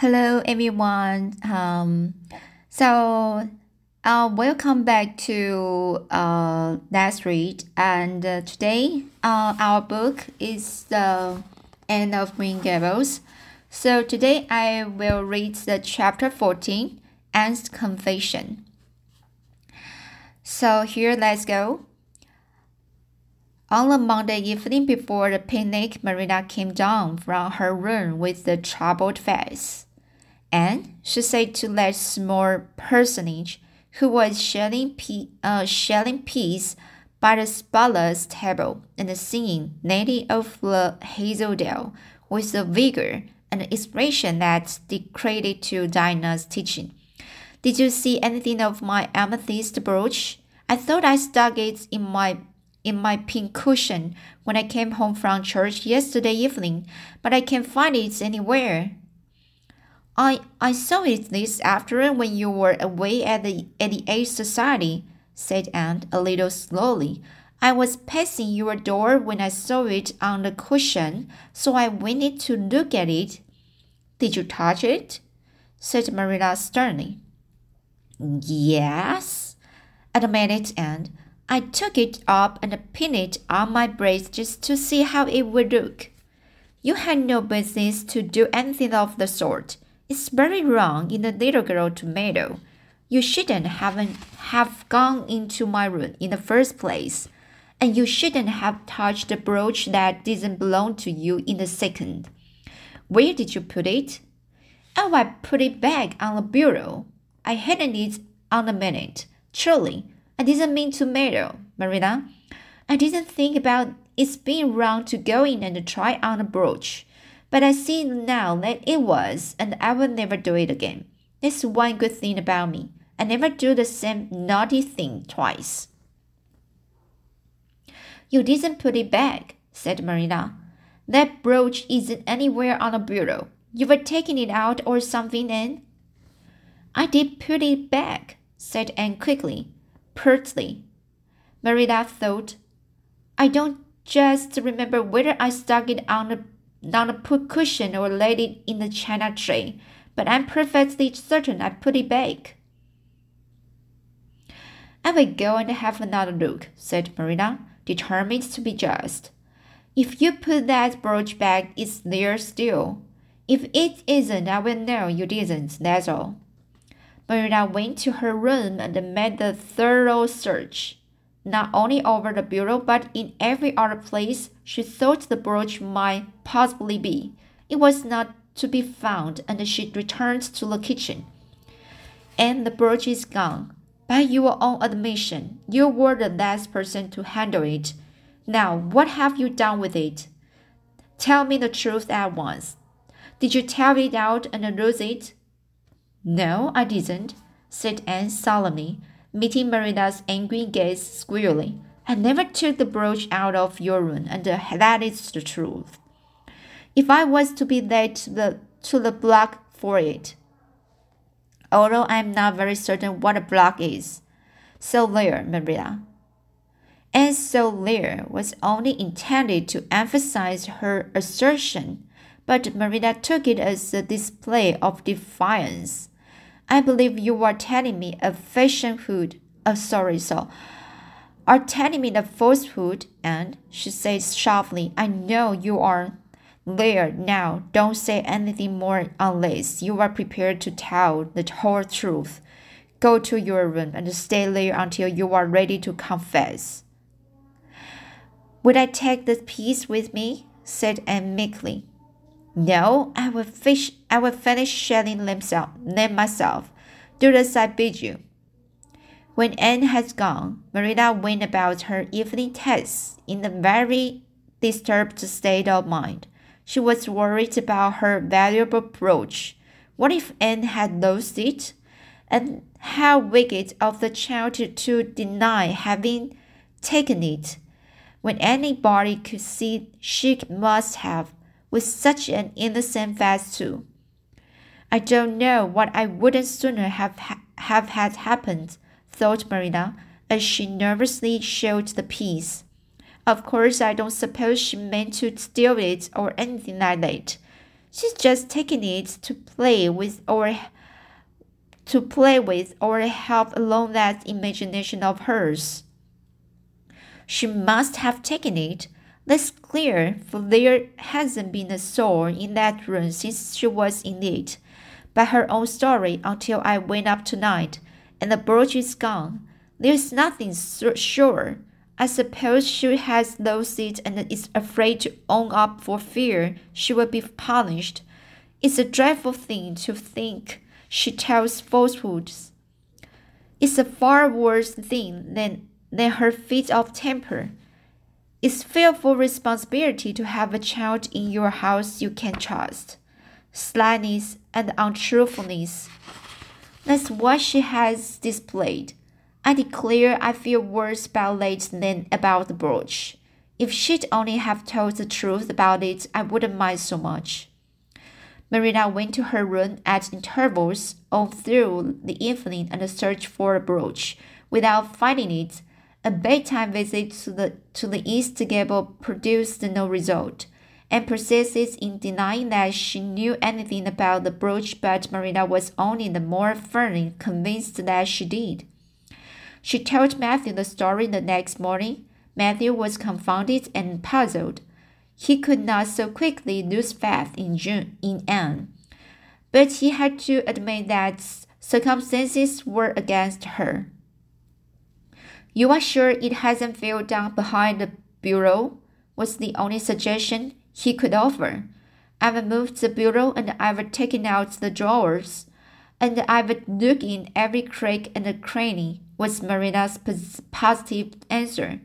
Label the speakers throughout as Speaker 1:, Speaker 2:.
Speaker 1: Hello, everyone. Um, so, uh, welcome back to uh, Let's Read. And uh, today, uh, our book is The Anne of Green Gables. So, today I will read the chapter 14, Anne's Confession. So, here, let's go. On the Monday evening before the picnic, Marina came down from her room with a troubled face and she said to that small personage who was shelling, pe- uh, shelling peas by the spotless table and singing Lady of the Hazel Hazeldale with a vigor and expression that decreed to Dinah's teaching. Did you see anything of my amethyst brooch? I thought I stuck it in my in my pink cushion when I came home from church yesterday evening, but I can't find it anywhere. I, I saw it this afternoon when you were away at the, at the Aid Society, said Anne a little slowly. I was passing your door when I saw it on the cushion, so I went in to look at it. Did you touch it? said Marilla sternly. Yes, admitted Anne. I took it up and pinned it on my breast just to see how it would look. You had no business to do anything of the sort. It's very wrong in the little girl tomato. You shouldn't haven't have gone into my room in the first place, and you shouldn't have touched the brooch that didn't belong to you in the second. Where did you put it? Oh, I put it back on the bureau. I hadn't it on the minute. Truly, I didn't mean tomato, Marina. I didn't think about its being wrong to go in and try on a brooch. But I see now that it was, and I will never do it again. That's one good thing about me. I never do the same naughty thing twice. You didn't put it back, said Marina. That brooch isn't anywhere on the bureau. You were taking it out or something, Anne? I did put it back, said Anne quickly, pertly. Marina thought, I don't just remember whether I stuck it on the not a put cushion or laid it in the china tray, but I'm perfectly certain I put it back. I will go and have another look, said Marina, determined to be just. If you put that brooch back, it's there still. If it isn't, I will know you didn't, that's all. Marina went to her room and made a thorough search not only over the bureau but in every other place she thought the brooch might possibly be. It was not to be found, and she returned to the kitchen. And the brooch is gone. By your own admission, you were the last person to handle it. Now, what have you done with it? Tell me the truth at once. Did you tear it out and lose it? No, I didn't, said Anne solemnly meeting Marina's angry gaze squarely. I never took the brooch out of your room, and uh, that is the truth. If I was to be led to the, to the block for it, although I am not very certain what a block is. So there, Marina. And so there was only intended to emphasize her assertion, but Marina took it as a display of defiance. I believe you are telling me a falsehood. Oh, uh, sorry, so are telling me the falsehood, and she says sharply, I know you are. There, now, don't say anything more unless you are prepared to tell the whole truth. Go to your room and stay there until you are ready to confess. Would I take the piece with me? said Anne meekly. No, I will fish I will finish shelling them, them myself. Do as I bid you. When Anne had gone, Marina went about her evening tasks in a very disturbed state of mind. She was worried about her valuable brooch. What if Anne had lost it? And how wicked of the child to, to deny having taken it, when anybody could see she must have with such an innocent face too. I don't know what I wouldn't sooner have ha have had happened, thought Marina as she nervously showed the piece. Of course, I don't suppose she meant to steal it or anything like that. She's just taking it to play with or to play with or help along that imagination of hers. She must have taken it. That's clear, for there hasn't been a soul in that room since she was in it. By her own story, until I went up tonight, and the brooch is gone. There's nothing sure. I suppose she has lost it and is afraid to own up for fear she will be punished. It's a dreadful thing to think she tells falsehoods. It's a far worse thing than, than her fit of temper. It's fearful responsibility to have a child in your house you can trust. Slyness and untruthfulness. That's what she has displayed. I declare I feel worse about Late than about the brooch. If she'd only have told the truth about it, I wouldn't mind so much. Marina went to her room at intervals all through the evening and searched for a brooch. Without finding it, a bedtime visit to the, to the east gable produced no result, and persisted in denying that she knew anything about the brooch, but Marina was only the more firmly convinced that she did. She told Matthew the story the next morning. Matthew was confounded and puzzled. He could not so quickly lose faith in June in Anne, but he had to admit that circumstances were against her. You are sure it hasn't fell down behind the bureau? was the only suggestion he could offer. I've moved the bureau and I've taken out the drawers, and I've looked in every crack and cranny was Marina's positive answer.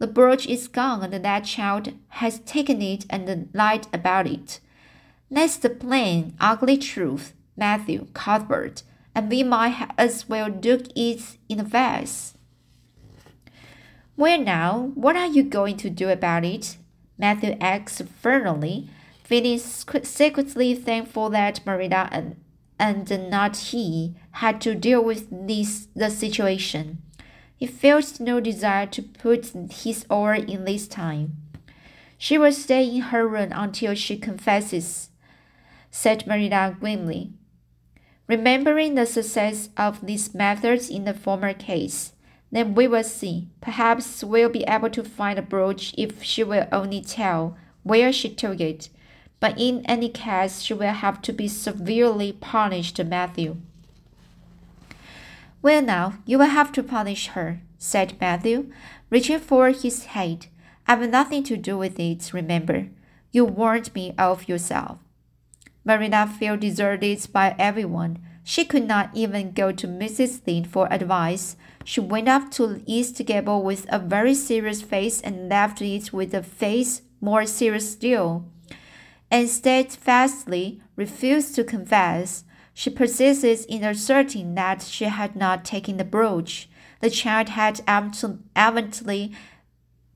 Speaker 1: The brooch is gone and that child has taken it and lied about it. That's the plain, ugly truth, Matthew Cuthbert, and we might as well look it in the face. Well, now, what are you going to do about it? Matthew asked fervently, feeling secretly thankful that Marina and and not he had to deal with this the situation. He felt no desire to put his oar in this time. She will stay in her room until she confesses, said Marina grimly. Remembering the success of these methods in the former case, then we will see. Perhaps we'll be able to find the brooch if she will only tell where she took it but in any case, she will have to be severely punished, Matthew. Well, now, you will have to punish her, said Matthew, reaching for his hat. I've nothing to do with it, remember. You warned me of yourself. Marina felt deserted by everyone. She could not even go to Mrs. Lynde for advice. She went up to East Gable with a very serious face and left it with a face more serious still and steadfastly refused to confess. She persisted in asserting that she had not taken the brooch. The child had evidently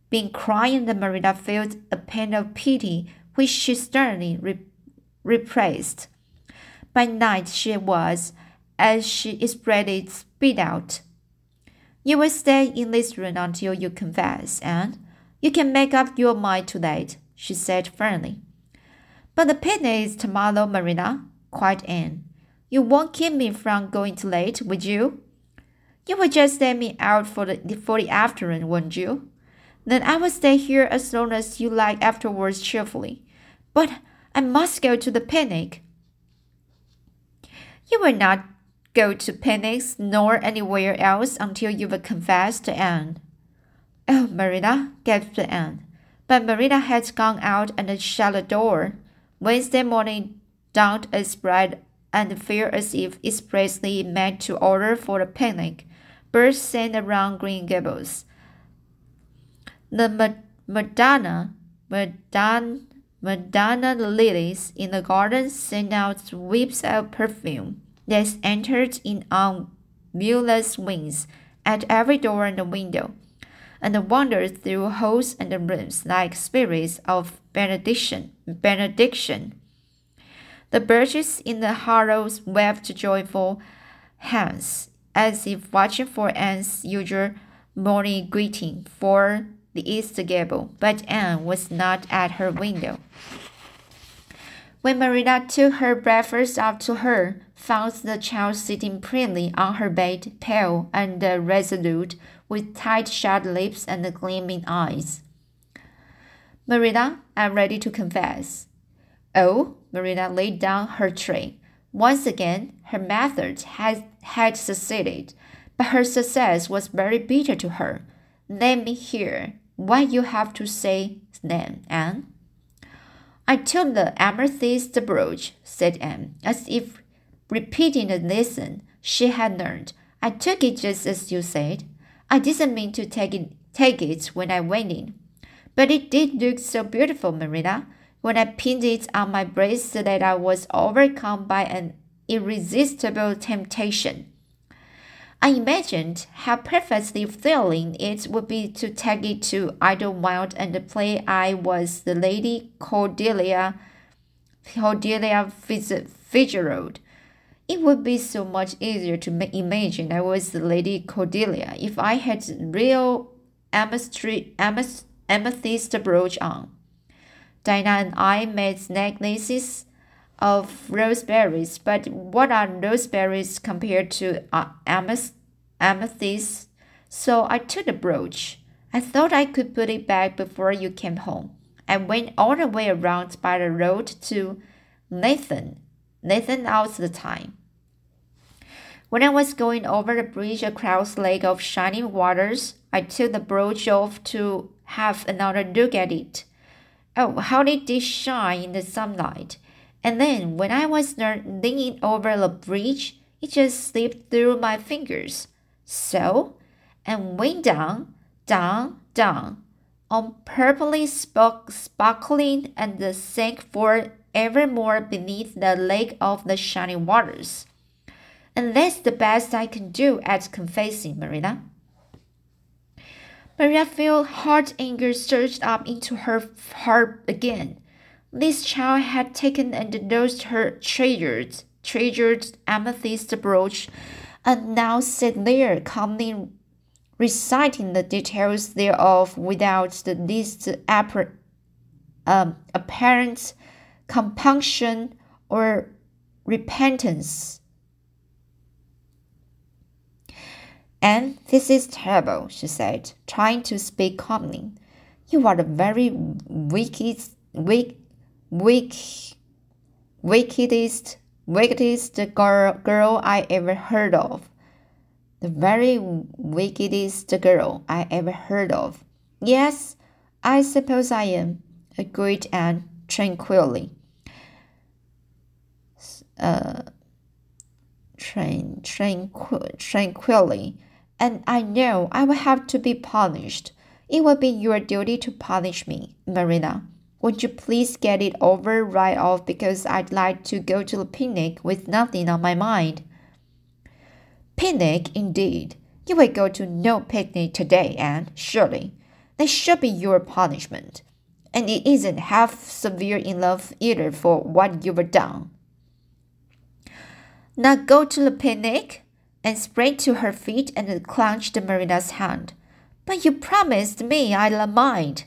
Speaker 1: been crying, and Marina felt a pain of pity, which she sternly re repressed. By night she was, as she expressed it, spit out. You will stay in this room until you confess, and you can make up your mind to that, she said firmly. But the picnic is tomorrow, Marina, cried Anne. You won't keep me from going too late, would you? You will just let me out for the, for the afternoon, won't you? Then I will stay here as long as you like afterwards cheerfully. But I must go to the picnic. You will not go to picnics nor anywhere else until you've confessed to Anne. Oh, Marina, gasped Anne. But Marina had gone out and shut the door. Wednesday morning dawned as bright and fair as if expressly meant to order for a picnic. Birds sang around Green Gables. The Madonna, Madonna, Madonna lilies in the garden sent out whips of perfume that entered in on viewless wings at every door and window, and wandered through halls and rooms like spirits of benediction. benediction. The birches in the hollows waved joyful hands, as if watching for Anne's usual morning greeting for the east gable, but Anne was not at her window. When Marina took her breakfast up to her, found the child sitting primly on her bed, pale and resolute, with tight shut lips and gleaming eyes. Marina, I'm ready to confess. Oh, Marina laid down her tray. Once again, her method had, had succeeded, but her success was very bitter to her. Let me hear what you have to say then, Anne. I took the amethyst brooch, said Anne, as if repeating the lesson she had learned. I took it just as you said. I didn't mean to take it, take it when I went in. But it did look so beautiful, Marina, when I pinned it on my breast that I was overcome by an irresistible temptation. I imagined how perfectly thrilling it would be to take it to Idlewild and play I was the Lady Cordelia, Cordelia Fitzgerald. It would be so much easier to imagine I was the Lady Cordelia if I had real amethyst, brooch on. Dinah and I made necklaces of roseberries, but what are roseberries compared to uh, amethyst? So I took the brooch. I thought I could put it back before you came home. I went all the way around by the road to Nathan. Nathan out the time. When I was going over the bridge across Lake of Shining Waters, I took the brooch off to have another look at it. Oh, how did it shine in the sunlight! And then when I was leaning over the bridge, it just slipped through my fingers. So, and went down, down, down, on purplely sparkling and sank for evermore beneath the lake of the shining waters. And that's the best I can do at confessing, Marina. Maria felt hot anger surged up into her heart again. This child had taken and lost her treasured, treasured amethyst brooch, and now sat there calmly reciting the details thereof without the least um, apparent compunction or repentance. And this is terrible, she said, trying to speak calmly. You are the very wicked, wicked weak, wickedest, wickedest girl, girl I ever heard of. The very wickedest girl I ever heard of. Yes, I suppose I am, agreed Anne tranquilly. Uh, tran, tranquil, tranquilly, and I know I will have to be punished. It will be your duty to punish me, Marina. Would you please get it over right off because I'd like to go to the picnic with nothing on my mind? Picnic, indeed. You will go to no picnic today, Anne, surely. That should be your punishment. And it isn't half severe enough either for what you've done. Now go to the picnic? and sprang to her feet and clutched Marina's hand. But you promised me I'd mind.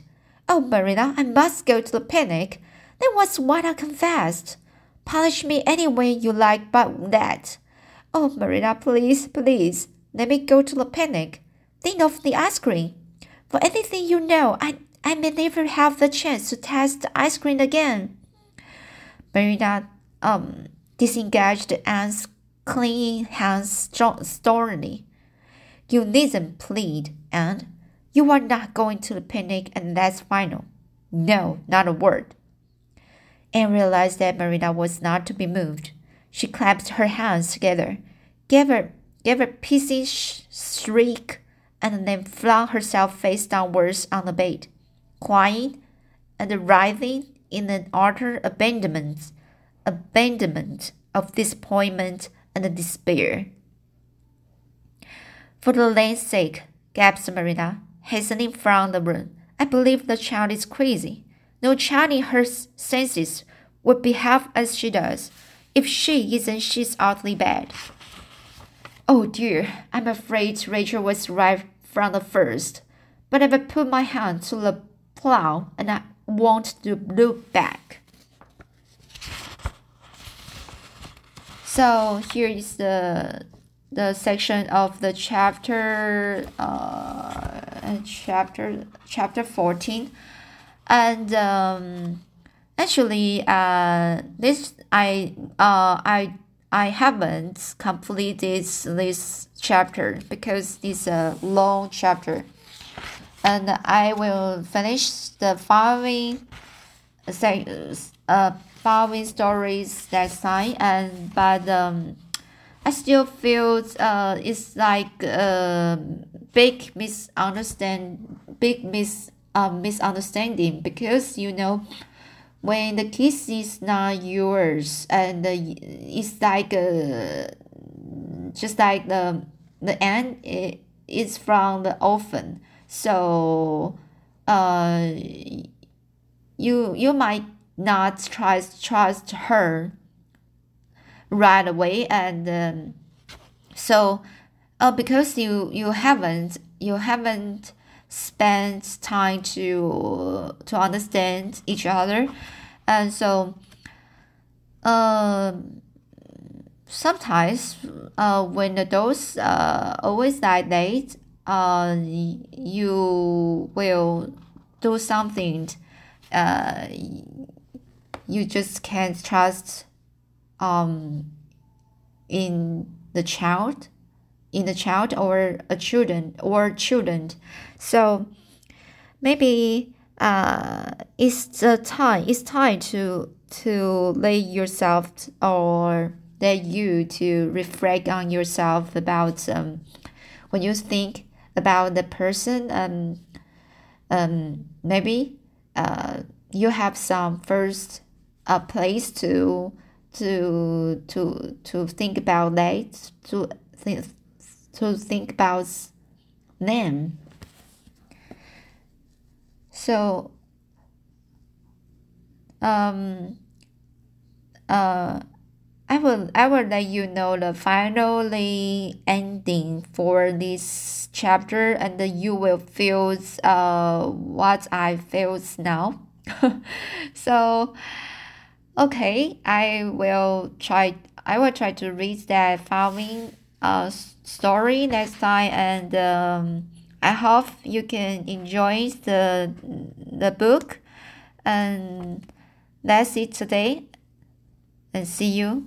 Speaker 1: Oh, Marina, I must go to the picnic. That was what I confessed. Punish me any way you like but that. Oh, Marina, please, please, let me go to the picnic. Think of the ice cream. For anything you know, I, I may never have the chance to taste the ice cream again. Marina um, disengaged Anne's clinging hands sternly. You needn't plead, Anne. You are not going to the picnic, and that's final. No, not a word. Anne realized that Marina was not to be moved. She clapped her hands together, gave a, gave a pissy shriek, and then flung herself face downwards on the bed, crying and writhing in an utter abandonment, abandonment of disappointment and despair. For the land's sake, gasped Marina, hastening from the room. I believe the child is crazy. No child in her senses would behave as she does. If she isn't, she's utterly bad. Oh dear, I'm afraid Rachel was right from the first. But I've put my hand to the plow and I want to look back. So here is the the section of the chapter uh chapter chapter 14 and um actually uh this i uh i i haven't completed this chapter because it's a long chapter. And i will finish the following say uh following stories next time. And but um I still feel uh, it's like a big misunderstand, big mis uh, misunderstanding because you know when the kiss is not yours and uh, it's like uh, just like the the end it, is from the orphan. So uh you you might not trust trust her right away and um, so uh, because you you haven't you haven't spent time to to understand each other. And so um sometimes uh, when adults uh, always like that uh, you will do something uh, you just can't trust um, in the child in the child or a children or children. So maybe uh, it's the time it's time to to lay yourself or let you to reflect on yourself about um, when you think about the person um, um maybe uh, you have some first a uh, place to to to to think about that to think to think about them so um uh I will I will let you know the finally ending for this chapter and you will feel uh what I feel now so Okay, I will try. I will try to read that following uh story next time, and um, I hope you can enjoy the the book. And that's it today. And see you.